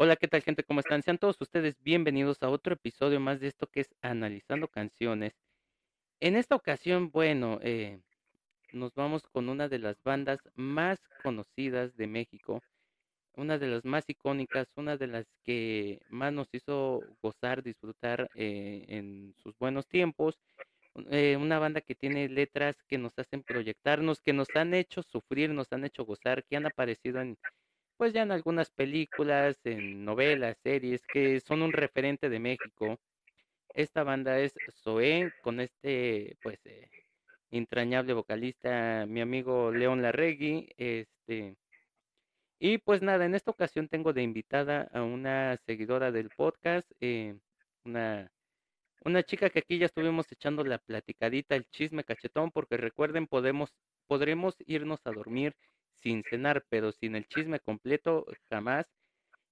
Hola, ¿qué tal gente? ¿Cómo están? Sean todos ustedes bienvenidos a otro episodio más de esto que es Analizando Canciones. En esta ocasión, bueno, eh, nos vamos con una de las bandas más conocidas de México, una de las más icónicas, una de las que más nos hizo gozar, disfrutar eh, en sus buenos tiempos, eh, una banda que tiene letras que nos hacen proyectarnos, que nos han hecho sufrir, nos han hecho gozar, que han aparecido en pues ya en algunas películas, en novelas, series, que son un referente de México. Esta banda es Zoé, con este, pues, eh, entrañable vocalista, mi amigo León Larregui, este, y pues nada, en esta ocasión tengo de invitada a una seguidora del podcast, eh, una, una chica que aquí ya estuvimos echando la platicadita, el chisme cachetón, porque recuerden, podemos, podremos irnos a dormir sin cenar, pero sin el chisme completo jamás.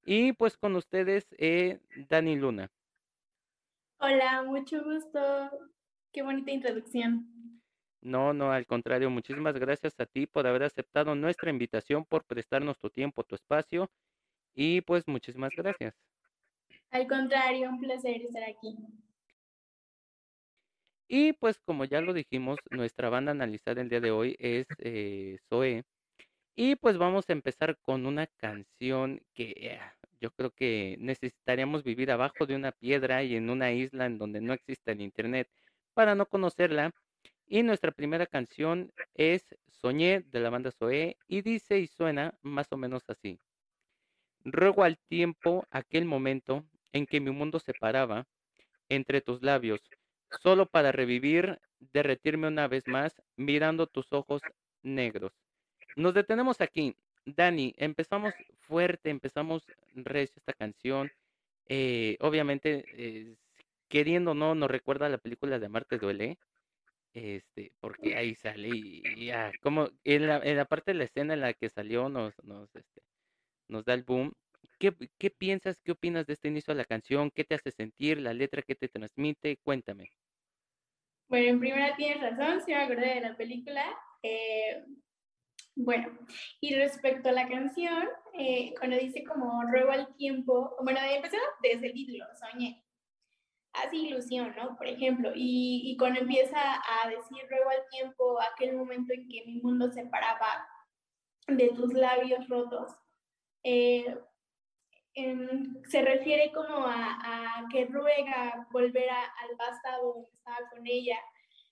Y pues con ustedes, eh, Dani Luna. Hola, mucho gusto. Qué bonita introducción. No, no, al contrario, muchísimas gracias a ti por haber aceptado nuestra invitación, por prestarnos tu tiempo, tu espacio y pues muchísimas gracias. Al contrario, un placer estar aquí. Y pues como ya lo dijimos, nuestra banda analizada el día de hoy es eh, Zoe. Y pues vamos a empezar con una canción que ah, yo creo que necesitaríamos vivir abajo de una piedra y en una isla en donde no exista el internet para no conocerla. Y nuestra primera canción es Soñé de la banda Zoé y dice y suena más o menos así. Ruego al tiempo aquel momento en que mi mundo se paraba entre tus labios, solo para revivir, derretirme una vez más, mirando tus ojos negros. Nos detenemos aquí. Dani, empezamos fuerte, empezamos recio esta canción. Eh, obviamente, eh, queriendo o no, nos recuerda a la película de Marte Duele. Este, porque ahí sale y, ya, como en la, parte de la escena en la que salió nos, este, nos da el boom. ¿Qué, ¿Qué piensas, qué opinas de este inicio de la canción? ¿Qué te hace sentir? ¿La letra que te transmite? Cuéntame. Bueno, en primera tienes razón, si me acordé de la película. Eh, bueno, y respecto a la canción, eh, cuando dice como ruego al tiempo, bueno, empezó desde el título, soñé. Hace ilusión, ¿no? Por ejemplo, y, y, cuando empieza a decir ruego al tiempo, aquel momento en que mi mundo se paraba de tus labios rotos, eh, se refiere como a, a, que ruega volver a, al pasado donde estaba con ella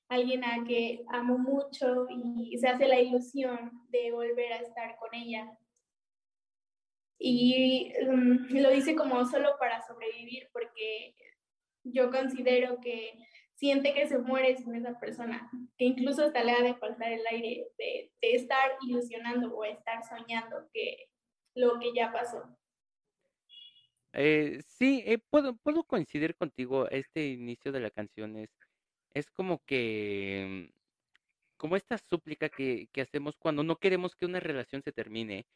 alguien a que amo mucho y se hace la ilusión de volver a estar con ella. Y mm, lo dice como solo para sobrevivir porque yo considero que siente que se muere sin esa persona, que incluso hasta le ha de faltar el aire de, estar ilusionando o estar soñando que lo que ya pasó. Eh, sí, eh, puedo, puedo coincidir contigo. Este inicio de la canción es es como que, como esta súplica que, que hacemos cuando no queremos que una relación se termine.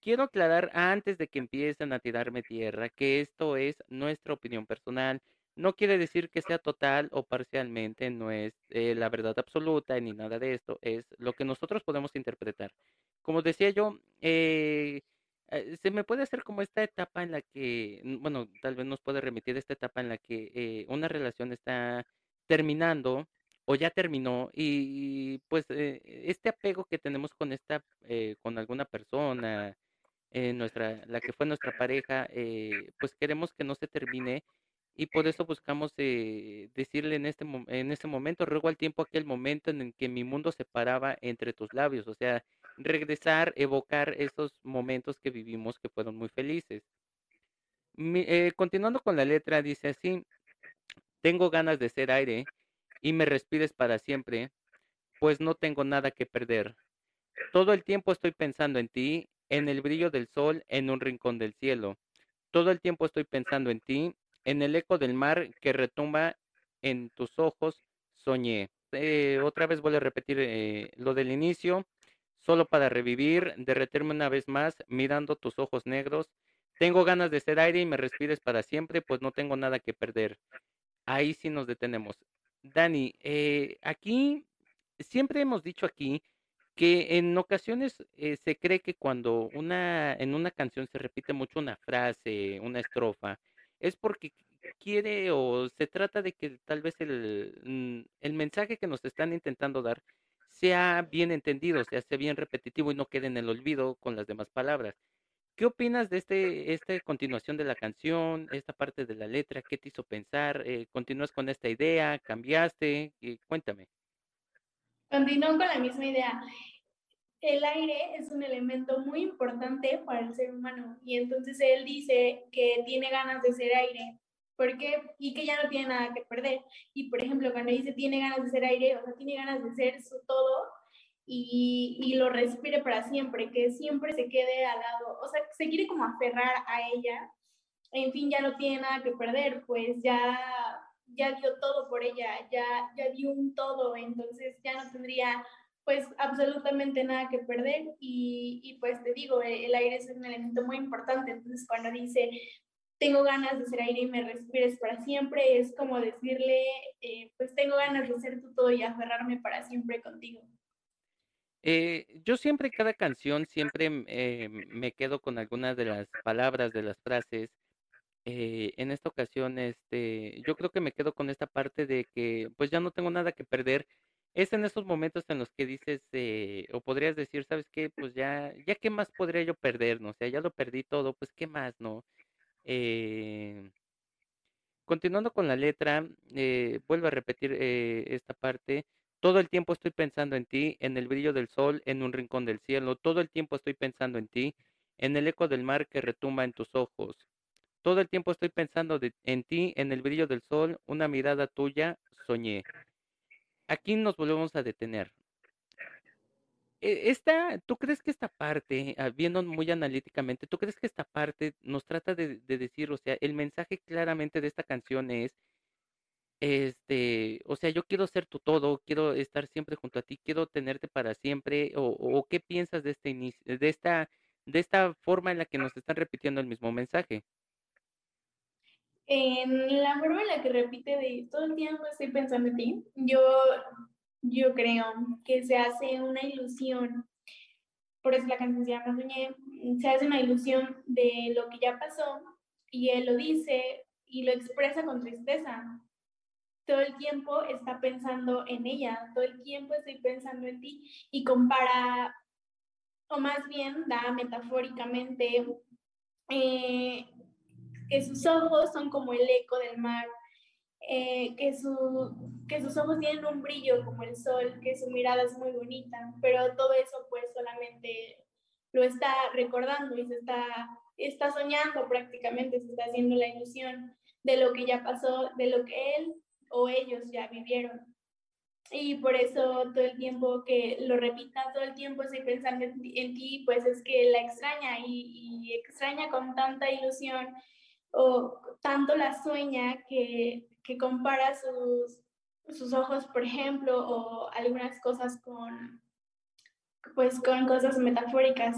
Quiero aclarar antes de que empiecen a tirarme tierra que esto es nuestra opinión personal. No quiere decir que sea total o parcialmente, no es eh, la verdad absoluta ni nada de esto, es lo que nosotros podemos interpretar. Como decía yo, eh, eh, se me puede hacer como esta etapa en la que, bueno, tal vez nos puede remitir esta etapa en la que una relación está terminando o ya terminó y, pues eh, este apego que tenemos con esta eh, con alguna persona eh, nuestra la que fue nuestra pareja pues queremos que no se termine y por eso buscamos decirle en este en este momento ruego al tiempo aquel momento en el que mi mundo se paraba entre tus labios o sea regresar evocar esos momentos que vivimos que fueron muy felices. Continuando con la letra dice así tengo ganas de ser aire y me respires para siempre, pues no tengo nada que perder. Todo el tiempo estoy pensando en ti, en el brillo del sol en un rincón del cielo. Todo el tiempo estoy pensando en ti, en el eco del mar que retumba en tus ojos, soñé. Eh, otra vez voy a repetir eh, lo del inicio, solo para revivir, derretirme una vez más, mirando tus ojos negros. Tengo ganas de ser aire y me respires para siempre, pues no tengo nada que perder ahí sí nos detenemos. Dani, eh, aquí siempre hemos dicho aquí que en ocasiones eh, se cree que cuando una, en una canción se repite mucho una frase, una estrofa, es porque quiere o se trata de que tal vez el, mm, el mensaje que nos están intentando dar sea bien entendido, sea, sea bien repetitivo y no quede en el olvido con las demás palabras. ¿Qué opinas de este, esta continuación de la canción, esta parte de la letra? ¿Qué te hizo pensar? Eh, ¿Continúas con esta idea? ¿Cambiaste? Eh, cuéntame. Continúo con la misma idea. El aire es un elemento muy importante para el ser humano y entonces él dice que tiene ganas de ser aire porque y que ya no tiene nada que perder. Y por ejemplo, cuando dice tiene ganas de ser aire, o sea, tiene ganas de ser su todo y, y lo respire para siempre, que siempre se quede al lado, o sea, se quiere como aferrar a ella. En fin, ya no tiene nada que perder, pues ya ya dio todo por ella, ya, ya dio un todo, entonces ya no tendría pues absolutamente nada que perder y, y, pues te digo, el aire es un elemento muy importante, entonces cuando dice tengo ganas de ser aire y me respires para siempre, es como decirle, eh, pues tengo ganas de ser tu todo y aferrarme para siempre contigo. Eh, yo siempre, cada canción, siempre eh, me quedo con algunas de las palabras, de las frases. Eh, en esta ocasión, este, yo creo que me quedo con esta parte de que, pues ya no tengo nada que perder. Es en esos momentos en los que dices, eh, o podrías decir, ¿sabes qué? Pues ya, ya qué más podría yo perder, ¿no? O sea, ya lo perdí todo, pues qué más, ¿no? Eh, continuando con la letra, vuelvo a repetir esta parte. Todo el tiempo estoy pensando en ti, en el brillo del sol, en un rincón del cielo. Todo el tiempo estoy pensando en ti, en el eco del mar que retumba en tus ojos. Todo el tiempo estoy pensando en ti, en el brillo del sol, una mirada tuya, soñé. Aquí nos volvemos a detener. E, esta, ¿tú crees que esta parte, ah, viendo muy analíticamente, tú crees que esta parte nos trata de, de, decir, o sea, el mensaje claramente de esta canción es, este, o sea, yo quiero ser tu todo, quiero estar siempre junto a ti, quiero tenerte para siempre, o, qué piensas de este inicio, de esta, de esta forma en la que nos están repitiendo el mismo mensaje? En la forma en la que repite de todo el tiempo estoy pensando en ti, yo yo creo que se hace una ilusión, por eso la canción se llama Soñé, se hace una ilusión de lo que ya pasó y él lo dice y lo expresa con tristeza. Todo el tiempo está pensando en ella, todo el tiempo estoy pensando en ti. Y compara, o más bien da metafóricamente eh, que sus ojos son como el eco del mar eh, que, su, que sus ojos tienen un brillo como el sol, que su mirada es muy bonita, pero todo eso pues solamente lo está recordando y se está, está soñando prácticamente, se está haciendo la ilusión de lo que ya pasó, de lo que él o ellos ya vivieron. Y por eso todo el tiempo que lo repita, todo el tiempo estoy pensando en ti, pues es que la extraña y, y extraña con tanta ilusión o tanto la sueña que que compara sus, sus ojos, por ejemplo, o algunas cosas con, pues, con cosas metafóricas.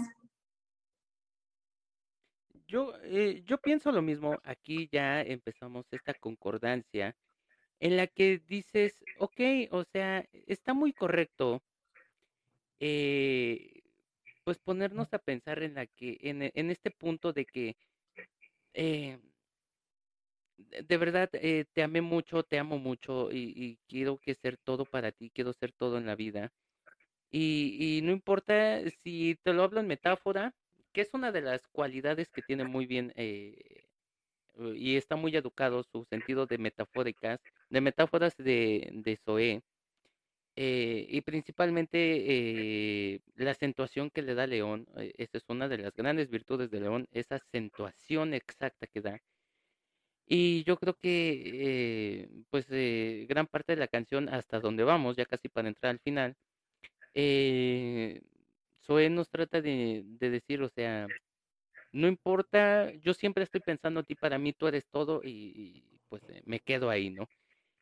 Yo, eh, yo pienso lo mismo, aquí ya empezamos esta concordancia en la que dices, ok, o sea, está muy correcto, eh, pues ponernos a pensar en la que, en, en este punto de que eh, de verdad, eh, te amé mucho, te amo mucho y, quiero que ser todo para ti, quiero ser todo en la vida. Y, y no importa si te lo hablo en metáfora, que es una de las cualidades que tiene muy bien y está muy educado su sentido de metafóricas, de metáforas de, de Zoé. Eh, y principalmente eh, la acentuación que le da León, eh, esa es una de las grandes virtudes de León, esa acentuación exacta que da y yo creo que, pues, gran parte de la canción, hasta donde vamos, ya casi para entrar al final, Zoe nos trata de, de decir, o sea, no importa, yo siempre estoy pensando en ti, para mí tú eres todo y, pues eh, me quedo ahí, ¿no?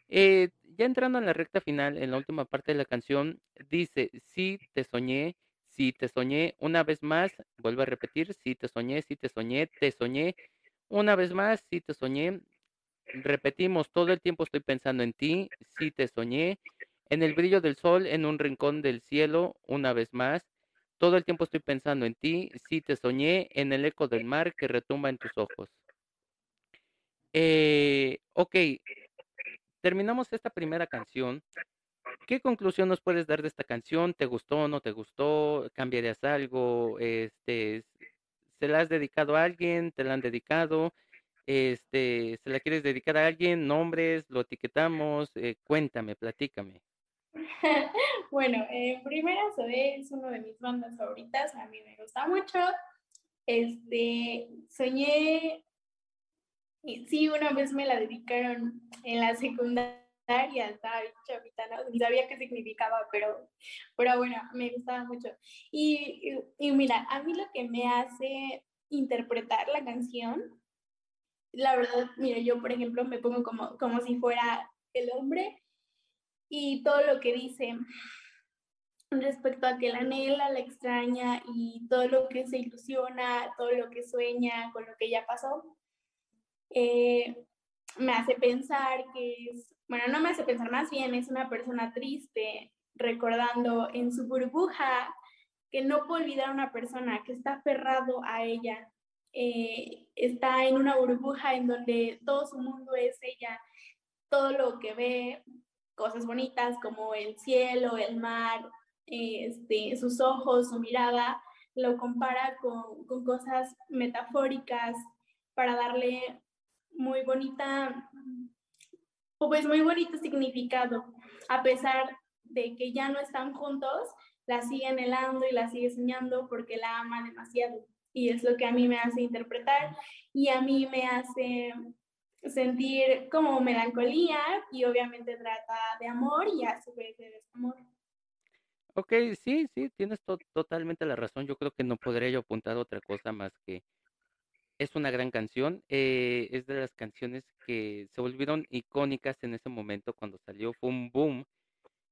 Eh, ya entrando en la recta final, en la última parte de la canción, dice, sí, te soñé, sí, te soñé, una vez más, vuelvo a repetir, sí, te soñé, sí, te soñé, te soñé, una vez más, sí te soñé. Repetimos, todo el tiempo estoy pensando en ti, sí te soñé. En el brillo del sol, en un rincón del cielo, una vez más. Todo el tiempo estoy pensando en ti, sí te soñé, en el eco del mar que retumba en tus ojos. Eh, ok, terminamos esta primera canción. ¿Qué conclusión nos puedes dar de esta canción? ¿Te gustó, no te gustó? ¿Cambiarías algo? Este, ¿Se la has dedicado a alguien? ¿Te la han dedicado? Este, ¿Se la quieres dedicar a alguien? ¿Nombres? ¿Lo etiquetamos? Eh, cuéntame, platícame. bueno, eh, primero es uno de mis bandas favoritas, a mí me gusta mucho. Este, soñé, sí, una vez me la dedicaron en la secundaria, estaba chavita, ¿no? sabía qué significaba, pero, pero bueno, me gustaba mucho. Y, y mira, a mí lo que me hace interpretar la canción, la verdad, mira, yo por ejemplo me pongo como, como si fuera el hombre y todo lo que dice respecto a que la anhela, la extraña y todo lo que se ilusiona, todo lo que sueña con lo que ya pasó, eh, me hace pensar que es, bueno, no me hace pensar más bien, es una persona triste, recordando en su burbuja que no puede olvidar a una persona que está aferrado a ella, eh, está en una burbuja en donde todo su mundo es ella, todo lo que ve, cosas bonitas como el cielo, el mar, este, sus ojos, su mirada, lo compara con, con cosas metafóricas para darle muy bonita, pues muy bonito significado, a pesar de que ya no están juntos, la sigue anhelando y la sigue soñando porque la ama demasiado. Y es lo que a mí me hace interpretar y a mí me hace sentir como melancolía y obviamente trata de amor y a su vez de desamor. Ok, sí, sí, tienes totalmente la razón. Yo creo que no podría yo apuntar otra cosa más que es una gran canción. Eh, es de las canciones que se volvieron icónicas en ese momento cuando salió. Fue un boom.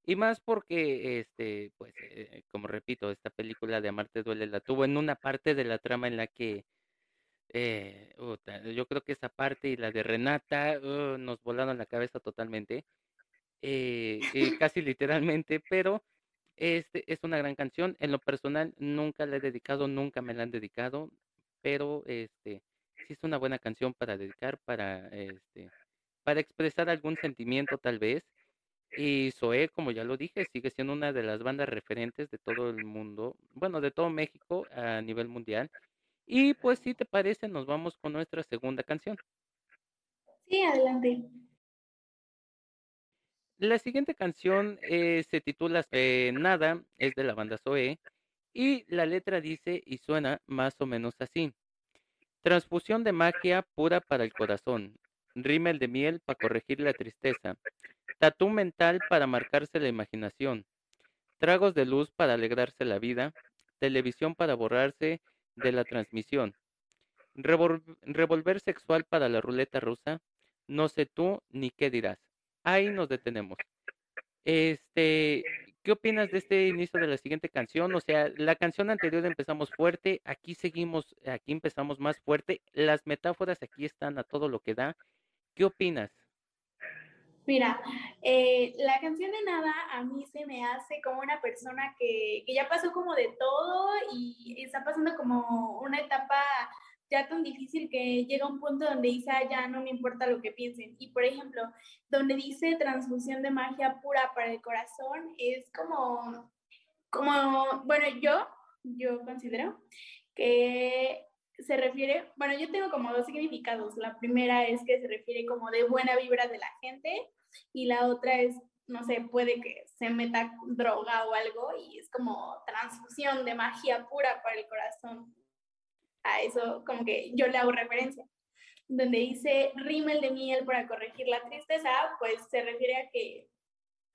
Y más porque, este, pues, eh, como repito, esta película de Amarte Duele la tuvo en una parte de la trama en la que eh, yo creo que esa parte y la de Renata uh, nos volaron la cabeza totalmente, eh, eh, casi literalmente, pero este es una gran canción. En lo personal nunca la he dedicado, nunca me la han dedicado, pero este sí es una buena canción para dedicar, para este, para expresar algún sentimiento tal vez. Y Zoé, como ya lo dije, sigue siendo una de las bandas referentes de todo el mundo, bueno, de todo México a nivel mundial. Y pues si te parece, nos vamos con nuestra segunda canción. Sí, adelante. La siguiente canción eh, se titula eh, Nada, es de la banda Zoe, y la letra dice y suena más o menos así. Transfusión de magia pura para el corazón, rímel de miel para corregir la tristeza, tatú mental para marcarse la imaginación, tragos de luz para alegrarse la vida, televisión para borrarse de la transmisión. revolver sexual para la ruleta rusa. No sé tú ni qué dirás. Ahí nos detenemos. Este, ¿qué opinas de este inicio de la siguiente canción? O sea, la canción anterior empezamos fuerte, aquí seguimos, aquí empezamos más fuerte. Las metáforas aquí están a todo lo que da. ¿Qué opinas? Mira, eh, la canción de Nada a mí se me hace como una persona que, que, ya pasó como de todo y está pasando como una etapa ya tan difícil que llega un punto donde dice, ah, ya no me importa lo que piensen. Y por ejemplo, donde dice transfusión de magia pura para el corazón, es como, como, bueno, yo, yo considero que se refiere, bueno, yo tengo como dos significados. La primera es que se refiere como de buena vibra de la gente y la otra es, no sé, puede que se meta droga o algo y es como transfusión de magia pura para el corazón. A eso como que yo le hago referencia. Donde dice rímel de miel para corregir la tristeza, pues se refiere a que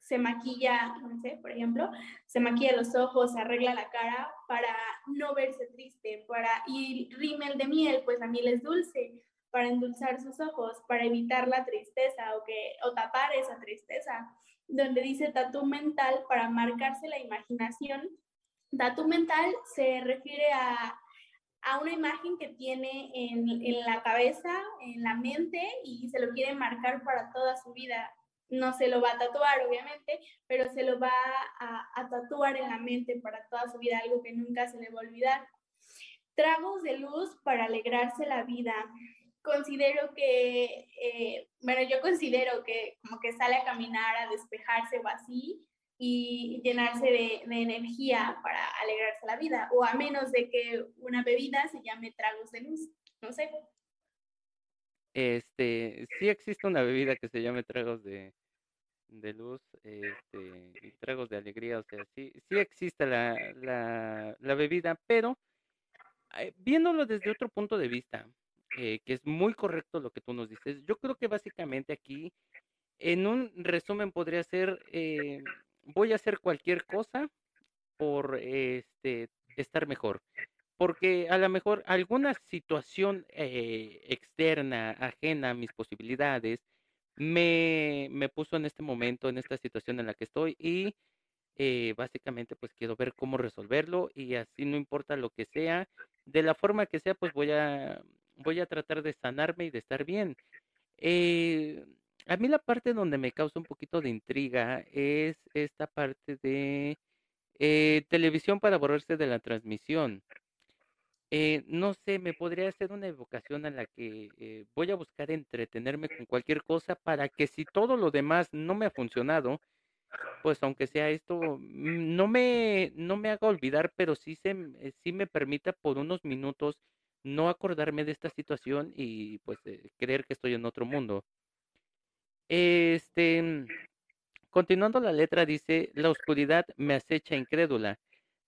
se maquilla, no sé, por ejemplo, se maquilla los ojos, arregla la cara para no verse triste, para y rímel de miel, pues la miel es dulce, para endulzar sus ojos, para evitar la tristeza o, que, o tapar esa tristeza, donde dice tatu mental para marcarse la imaginación. Tatu mental se refiere a, a una imagen que tiene en, en, la cabeza, en la mente y se lo quiere marcar para toda su vida. No se lo va a tatuar, obviamente, pero se lo va a, tatuar en la mente para toda su vida, algo que nunca se le va a olvidar. Tragos de luz para alegrarse la vida. Considero que, eh, bueno, yo considero que como que sale a caminar, a despejarse o así, y llenarse de, de, energía para alegrarse la vida, o a menos de que una bebida se llame tragos de luz, no sé. Este, sí existe una bebida que se llame tragos de, de luz este, y tragos de alegría, o sea, sí, sí existe la, la, la bebida, pero eh, viéndolo desde otro punto de vista, eh, que es muy correcto lo que tú nos dices, yo creo que básicamente aquí, en un resumen podría ser, eh, voy a hacer cualquier cosa por este, estar mejor. Porque a lo mejor alguna situación externa, ajena a mis posibilidades, me, me puso en este momento, en esta situación en la que estoy y eh, básicamente pues quiero ver cómo resolverlo y así no importa lo que sea, de la forma que sea pues voy a, voy a tratar de sanarme y de estar bien. Eh, a mí la parte donde me causa un poquito de intriga es esta parte de eh, televisión para borrarse de la transmisión. Eh, no sé, me podría hacer una evocación en la que eh, voy a buscar entretenerme con cualquier cosa para que si todo lo demás no me ha funcionado, pues aunque sea esto, mm, no me, no me haga olvidar, pero sí, se, eh, sí me permita por unos minutos no acordarme de esta situación y pues creer que estoy en otro mundo. Este, mm, continuando la letra dice, la oscuridad me acecha incrédula,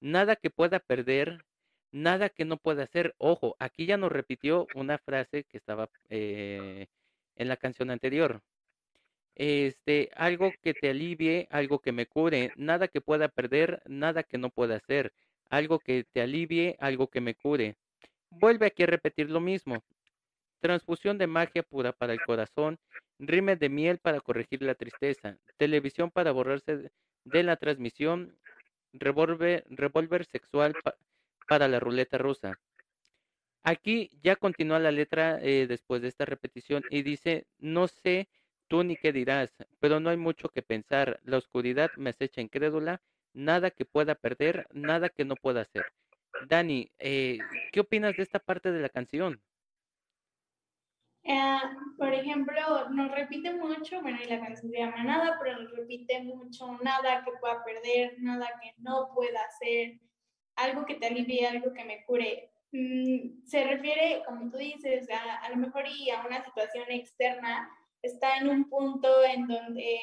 nada que pueda perder, nada que no pueda hacer. Ojo, aquí ya nos repitió una frase que estaba eh, en la canción anterior. Este, algo que te alivie, algo que me cure, nada que pueda perder, nada que no pueda hacer, algo que te alivie, algo que me cure. Vuelve aquí a repetir lo mismo. Transfusión de magia pura para el corazón, rime de miel para corregir la tristeza, televisión para borrarse de la transmisión, revólver sexual para la ruleta rusa. Aquí ya continúa la letra eh, después de esta repetición y dice, no sé tú ni qué dirás, pero no hay mucho que pensar. La oscuridad me acecha incrédula, nada que pueda perder, nada que no pueda hacer. Dani, eh, ¿qué opinas de esta parte de la canción? Eh, por ejemplo, nos repite mucho, bueno, y la canción se llama Nada, pero nos repite mucho nada que pueda perder, nada que no pueda hacer, algo que te alivie, algo que me cure. Mm, se refiere, como tú dices, a, a lo mejor y a una situación externa, está en un punto en donde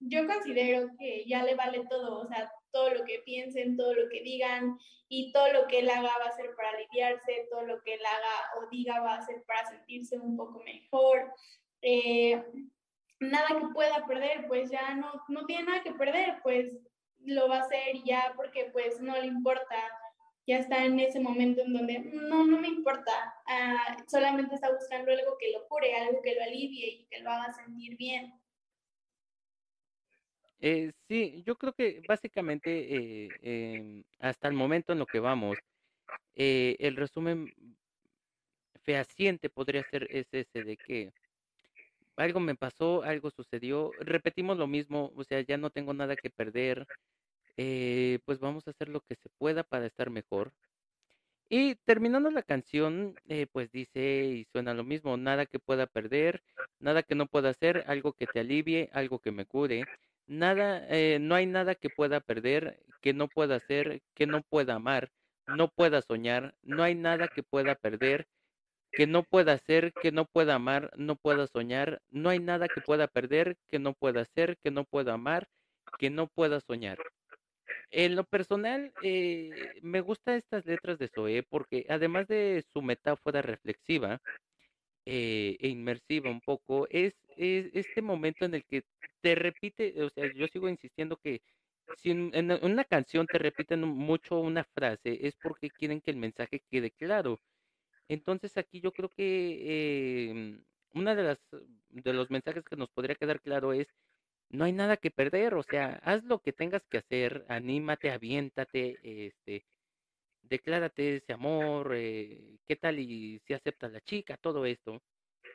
yo considero que ya le vale todo, o sea, todo lo que piensen, todo lo que digan y todo lo que él haga va a ser para aliviarse, todo lo que él haga o diga va a ser para sentirse un poco mejor. Eh, nada que pueda perder, pues ya no, no tiene nada que perder, pues lo va a hacer ya porque pues no le importa, ya está en ese momento en donde no, no me importa, ah, solamente está buscando algo que lo cure, algo que lo alivie y que lo haga sentir bien. Eh, sí, yo creo que básicamente eh, em, hasta el momento en lo que vamos, eh, el resumen fehaciente podría ser ese de que algo me pasó, algo sucedió, repetimos lo mismo, o sea, ya no tengo nada que perder, eh, pues vamos a hacer lo que se pueda para estar mejor. Y terminando la canción, eh, pues dice y suena lo mismo, nada que pueda perder, nada que no pueda hacer, algo que te alivie, algo que me cure, nada, eh, no hay nada que pueda perder, que no pueda hacer, que no pueda amar, no pueda soñar, no hay nada que pueda perder, que no pueda hacer, que no pueda amar, no pueda soñar, no hay nada que pueda perder, que no pueda hacer, que no pueda amar, que no pueda soñar. En lo personal, eh, me gustan estas letras de Zoé porque además de su metáfora reflexiva eh, e inmersiva un poco, es, este momento en el que te repite, o sea, yo sigo insistiendo que si en, una canción te repiten mucho una frase, es porque quieren que el mensaje quede claro. Entonces aquí yo creo que eh, una de las de los mensajes que nos podría quedar claro es no hay nada que perder, o sea, haz lo que tengas que hacer, anímate, aviéntate, este, declárate ese amor, eh, qué tal y si acepta la chica, todo esto,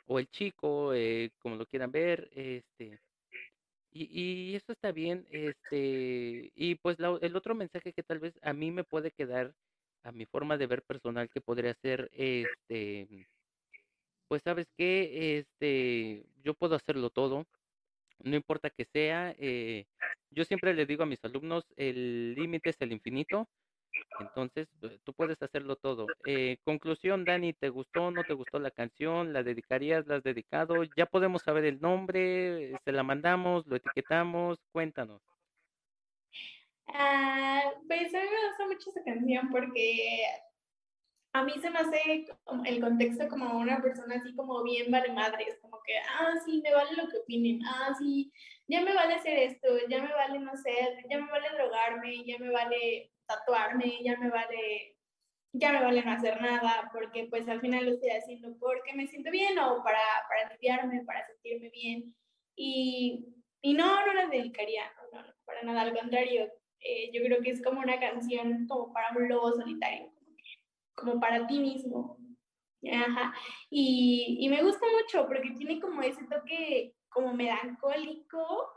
o el chico, eh, como lo quieran ver, este, Y, y eso está bien, este, y pues la- el otro mensaje que tal vez a mí me puede quedar, a mi forma de ver personal, que podría ser, este, pues sabes qué, este, yo puedo hacerlo todo, no importa que sea, eh, yo siempre le digo a mis alumnos, el límite es el infinito, entonces eh, tú puedes hacerlo todo. Eh, conclusión, Dani, ¿te gustó no te gustó la canción? ¿La dedicarías? ¿La has dedicado? Ya podemos saber el nombre, se la mandamos, lo etiquetamos, cuéntanos. Ah, pues a mí me gusta mucho esa canción porque a mí se me hace el contexto como una persona así como bien vale madres, como que, ah, sí, me vale lo que opinen, ah, sí, ya me vale hacer esto, ya me vale, no sé, ya me vale drogarme, ya me vale tatuarme, ya me vale, ya me vale no hacer nada, porque pues al final lo estoy haciendo porque me siento bien o para, para aliviarme, para sentirme bien. Y, y no, no las dedicaría, no, no, para nada, al contrario, eh, yo creo que es como una canción como para un lobo solitario como para ti mismo. Y me gusta mucho porque tiene como ese toque como melancólico,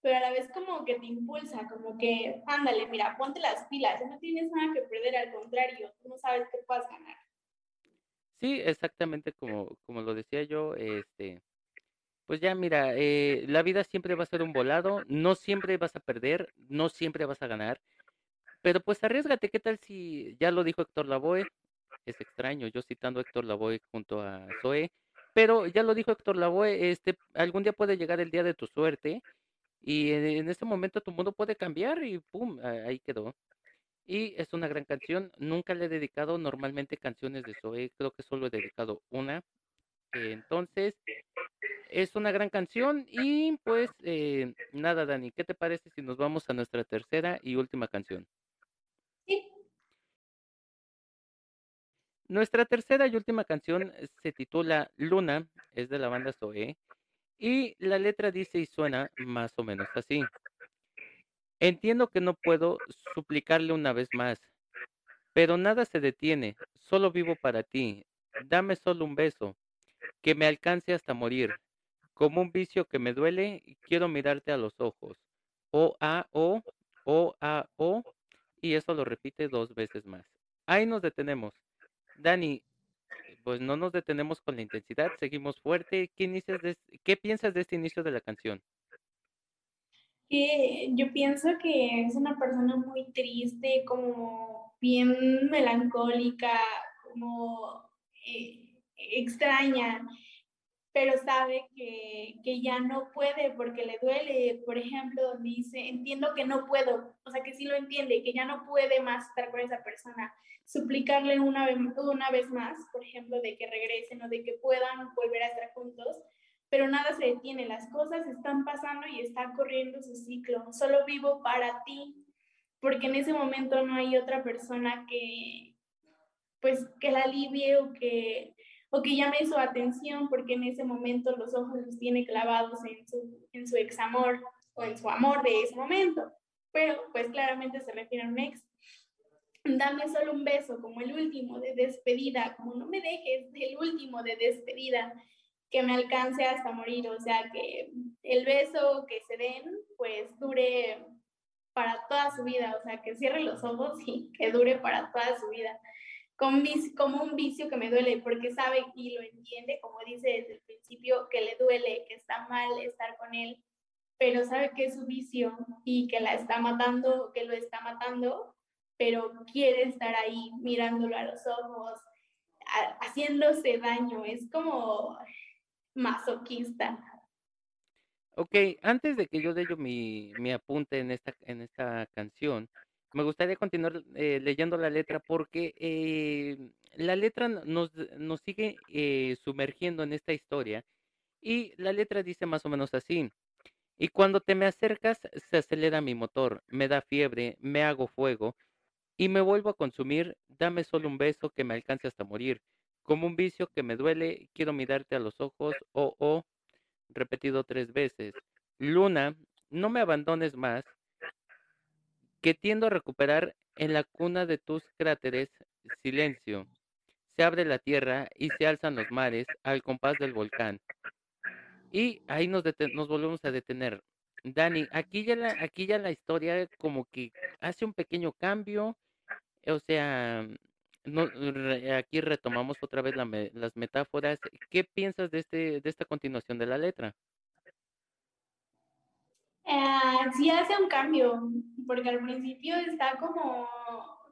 pero a la vez como que te impulsa, como que, ándale, mira, ponte las pilas, no tienes nada que perder, al contrario, tú no sabes qué puedas ganar. Sí, exactamente como, como lo decía yo, este, pues ya mira, eh, la vida siempre va a ser un volado, no siempre vas a perder, no siempre vas a ganar, pero pues arriesgate, ¿qué tal si ya lo dijo Héctor Lavoe? Es extraño, yo citando Héctor Lavoe junto a Zoe, pero ya lo dijo Héctor Lavoe, este, algún día puede llegar el día de tu suerte y en, en ese momento tu mundo puede cambiar y pum, ahí quedó. Y es una gran canción, nunca le he dedicado normalmente canciones de Zoe, creo que solo he dedicado una. Entonces, es una gran canción y pues eh, nada, Dani, ¿qué te parece si nos vamos a nuestra tercera y última canción? Sí, Nuestra tercera y última canción se titula Luna, es de la banda Zoe, y la letra dice y suena más o menos así. Entiendo que no puedo suplicarle una vez más, pero nada se detiene, solo vivo para ti. Dame solo un beso, que me alcance hasta morir. Como un vicio que me duele, quiero mirarte a los ojos. O a o, o a o, y eso lo repite dos veces más. Ahí nos detenemos. Dani, pues no nos detenemos con la intensidad, seguimos fuerte. ¿Qué, de, ¿Qué piensas de este inicio de la canción? yo pienso que es una persona muy triste, como bien melancólica, como eh, extraña, pero sabe que, que, ya no puede porque le duele. Por ejemplo, donde dice, entiendo que no puedo, o sea, que sí lo entiende, que ya no puede más estar con esa persona. Suplicarle una vez, una vez más, por ejemplo, de que regresen o de que puedan volver a estar juntos, pero nada se detiene, las cosas están pasando y está corriendo su ciclo. Solo vivo para ti, porque en ese momento no hay otra persona que, pues, que la alivie o que o que llame su atención porque en ese momento los ojos los tiene clavados en su, en su ex amor o en su amor de ese momento. Pero pues claramente se refiere a un ex. Dame solo un beso como el último de despedida, como no me dejes el último de despedida que me alcance hasta morir, o sea que el beso que se den pues dure para toda su vida, o sea que cierre los ojos y que dure para toda su vida como un vicio que me duele, porque sabe y lo entiende, como dice desde el principio, que le duele, que está mal estar con él, pero sabe que es su vicio y que la está matando, que lo está matando, pero quiere estar ahí mirándolo a los ojos, haciéndose daño, es como masoquista. Ok, antes de que yo dé mi, mi apunte en esta, en esta canción, me gustaría continuar eh, leyendo la letra porque eh, la letra nos, nos sigue eh, sumergiendo en esta historia y la letra dice más o menos así. Y cuando te me acercas se acelera mi motor, me da fiebre, me hago fuego y me vuelvo a consumir, dame solo un beso que me alcance hasta morir. Como un vicio que me duele, quiero mirarte a los ojos, oh, oh, repetido tres veces. Luna, no me abandones más, que tiendo a recuperar en la cuna de tus cráteres silencio. Se abre la tierra y se alzan los mares al compás del volcán. Y ahí nos, volvemos a detener. Dani, aquí ya la, aquí ya la historia como que hace un pequeño cambio, o sea, no, aquí retomamos otra vez las metáforas. ¿Qué piensas de este, de esta continuación de la letra? Eh, sí hace un cambio, porque al principio está como,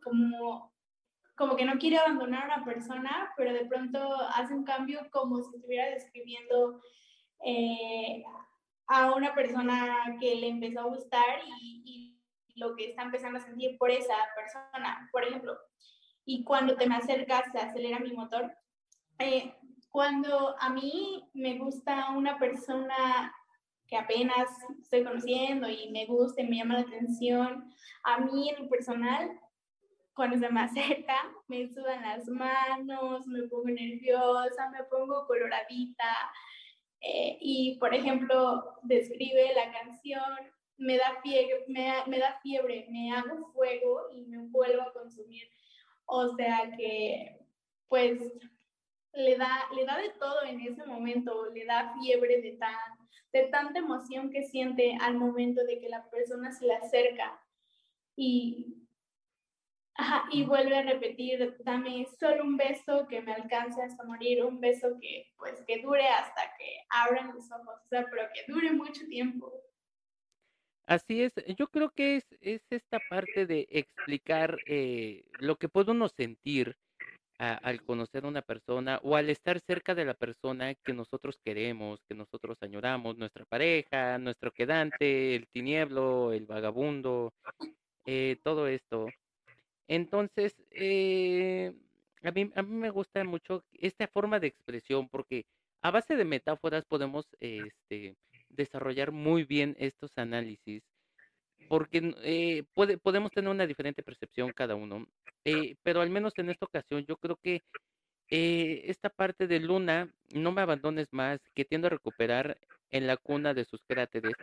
como, como que no quiere abandonar a una persona, pero de pronto hace un cambio como si estuviera describiendo eh, a una persona que le empezó a gustar y, y lo que está empezando a sentir por esa persona. Por ejemplo, y cuando te me acercas se acelera mi motor. Eh, cuando a mí me gusta una persona que apenas estoy conociendo y me gusta y me llama la atención, a mí en lo personal, cuando se me acerca, me sudan las manos, me pongo nerviosa, me pongo coloradita. Eh, y, por ejemplo, describe la canción, me da, fiebre, me, me da fiebre, me hago fuego y me vuelvo a consumir. O sea que, pues, le da, le da de todo en ese momento, le da fiebre de, tan, de tanta emoción que siente al momento de que la persona se le acerca y, ajá, y vuelve a repetir, dame solo un beso que me alcance hasta morir, un beso que pues que dure hasta que abran los ojos, o sea, pero que dure mucho tiempo. Así es, yo creo que es, es esta parte de explicar eh, lo que puede uno sentir al conocer a una persona o al estar cerca de la persona que nosotros queremos, que nosotros añoramos, nuestra pareja, nuestro quedante, el tinieblo, el vagabundo, eh, todo esto. Entonces, eh, a mí, a mí me gusta mucho esta forma de expresión porque a base de metáforas podemos este, desarrollar muy bien estos análisis porque eh, puede, podemos tener una diferente percepción cada uno, eh, pero al menos en esta ocasión yo creo que eh, esta parte de Luna, no me abandones más, que tiendo a recuperar en la cuna de sus cráteres.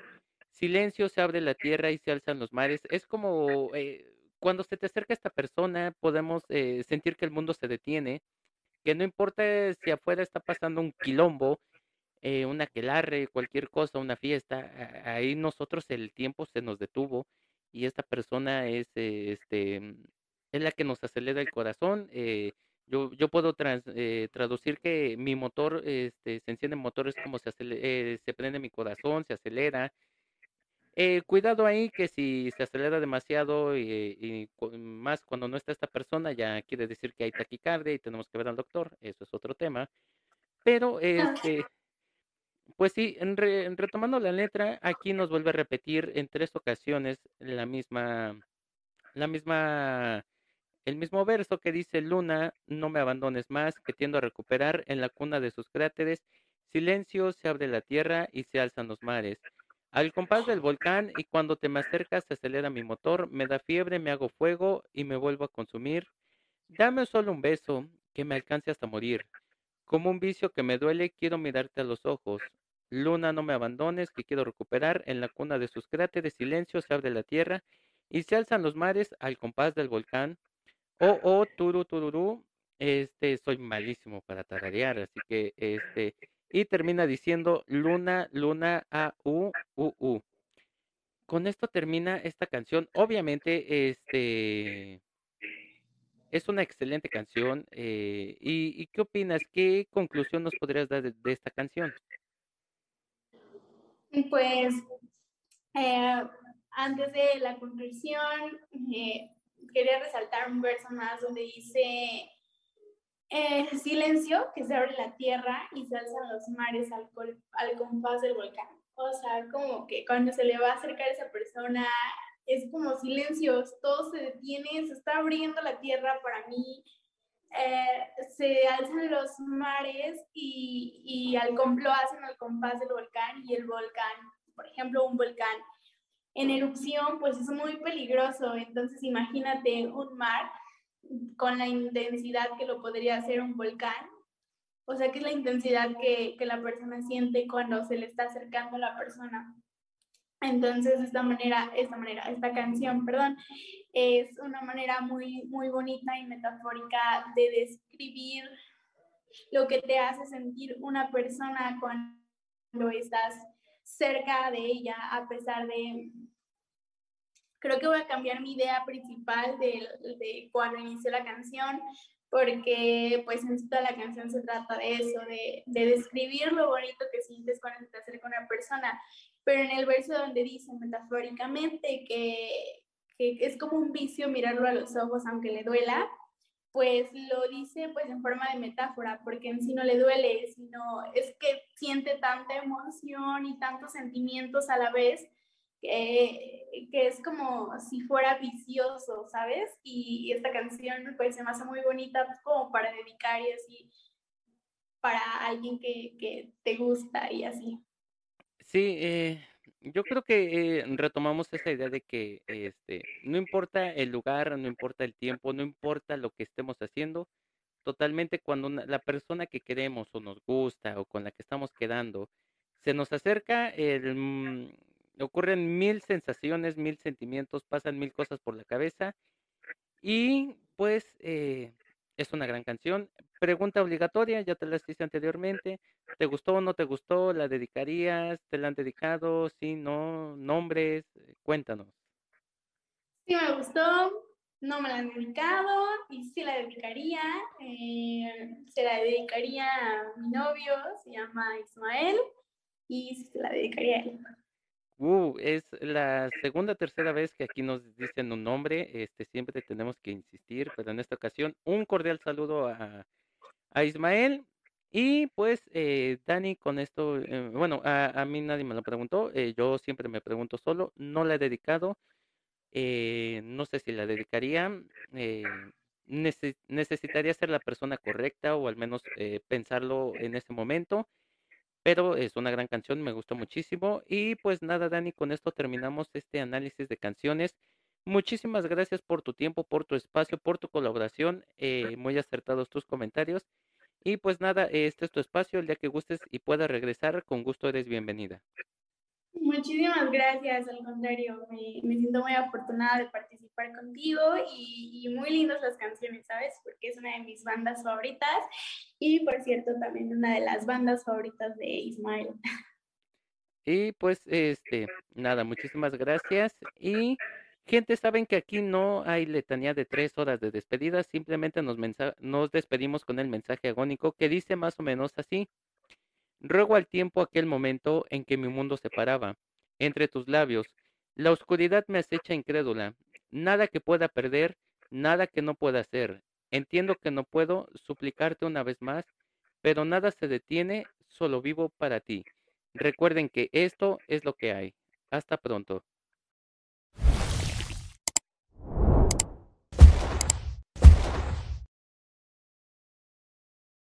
Silencio, se abre la tierra y se alzan los mares. Es como eh, cuando se te acerca esta persona, podemos eh, sentir que el mundo se detiene, que no importa si afuera está pasando un quilombo, eh, un aquelarre, cualquier cosa, una fiesta, ahí nosotros el tiempo se nos detuvo y esta persona es, eh, este, mm, es la que nos acelera el corazón. eh, yo, yo puedo trans- eh, traducir que mi motor, este, se enciende el motor, es como se, acele- eh, se prende mi corazón, se acelera. Cuidado ahí que si se acelera demasiado y, y más cuando no está esta persona, ya quiere decir que hay taquicardia y tenemos que ver al doctor, eso es otro tema. Pero este, pues sí, en re- retomando la letra, aquí nos vuelve a repetir en tres ocasiones la misma, la misma, el mismo verso que dice Luna, no me abandones más, que tiendo a recuperar en la cuna de sus cráteres, silencio, se abre la tierra y se alzan los mares. Al compás del volcán y cuando te me acercas se acelera mi motor, me da fiebre, me hago fuego y me vuelvo a consumir. Dame solo un beso que me alcance hasta morir. Como un vicio que me duele, quiero mirarte a los ojos. Luna, no me abandones, que quiero recuperar. En la cuna de sus cráteres, silencio, se abre la tierra y se alzan los mares al compás del volcán. Oh, oh, turu, tururú. Este, soy malísimo para tararear, así que este. Y termina diciendo Luna, Luna, A, U, U, U. Con esto termina esta canción. Obviamente, este. Es una excelente canción. eh, ¿y, qué opinas? ¿Qué conclusión nos podrías dar de, esta canción? Pues eh, antes de la conclusión, eh, quería resaltar un verso más donde dice, silencio, que se abre la tierra y se alzan los mares al, al compás del volcán. O sea, como que cuando se le va a acercar a esa persona, es como silencio, todo se detiene, se está abriendo la tierra para mí, eh, se alzan los mares y, y al, lo hacen al compás del volcán y el volcán, por ejemplo, un volcán en erupción, pues es muy peligroso. Entonces, imagínate un mar con la intensidad que lo podría hacer un volcán. O sea, que es la intensidad que, que la persona siente cuando se le está acercando a la persona. Entonces, de esta manera, esta manera, esta canción, perdón, es una manera muy, muy bonita y metafórica de describir lo que te hace sentir una persona cuando estás cerca de ella a pesar de... Creo que voy a cambiar mi idea principal de, de cuando inició la canción, porque pues en toda la canción se trata de eso, de, de, describir lo bonito que sientes cuando te acerca una persona, pero en el verso donde dice metafóricamente que, que es como un vicio mirarlo a los ojos aunque le duela, pues lo dice pues en forma de metáfora, porque en sí no le duele, sino es que siente tanta emoción y tantos sentimientos a la vez que, que es como si fuera vicioso, ¿sabes? Y, esta canción pues se me hace muy bonita como para dedicar y así para alguien que, que te gusta y así. Sí, eh, yo creo que, eh, retomamos esa idea de que, este, no importa el lugar, no importa el tiempo, no importa lo que estemos haciendo, totalmente cuando la persona que queremos o nos gusta o con la que estamos quedando se nos acerca, el, mm, ocurren mil sensaciones, mil sentimientos, pasan mil cosas por la cabeza y pues eh, es una gran canción. Pregunta obligatoria, ya te la hice anteriormente. ¿Te gustó o no te gustó? ¿La dedicarías? ¿Te la han dedicado? ¿Sí? ¿No? ¿Nombres? Eh, cuéntanos. Sí, me gustó. No me la han dedicado y sí la dedicaría. Eh, se la dedicaría a mi novio, se llama Ismael, y se la dedicaría a él. Uh, es la segunda tercera vez que aquí nos dicen un nombre, este siempre tenemos que insistir, pero en esta ocasión un cordial saludo a, a Ismael y pues eh, Dani con esto, eh, bueno, a, a, mí nadie me lo preguntó, eh, yo siempre me pregunto solo, no la he dedicado, no sé si la dedicaría, necesitaría ser la persona correcta o al menos pensarlo en ese momento pero es una gran canción, me gustó muchísimo. Y pues nada, Dani, con esto terminamos este análisis de canciones. Muchísimas gracias por tu tiempo, por tu espacio, por tu colaboración. Muy acertados tus comentarios. Y pues nada, este es tu espacio. El día que gustes y puedas regresar, con gusto eres bienvenida. Muchísimas gracias, al contrario, me, me, siento muy afortunada de participar contigo y, y, muy lindas las canciones, ¿sabes? Porque es una de mis bandas favoritas y, por cierto, también una de las bandas favoritas de Ismael. Y pues, este, nada, muchísimas gracias y... Gente, saben que aquí no hay letanía de tres horas de despedida, simplemente nos, despedimos con el mensaje agónico que dice más o menos así. Ruego al tiempo aquel momento en que mi mundo se paraba, entre tus labios. La oscuridad me acecha incrédula. Nada que pueda perder, nada que no pueda hacer. Entiendo que no puedo suplicarte una vez más, pero nada se detiene, solo vivo para ti. Recuerden que esto es lo que hay. Hasta pronto.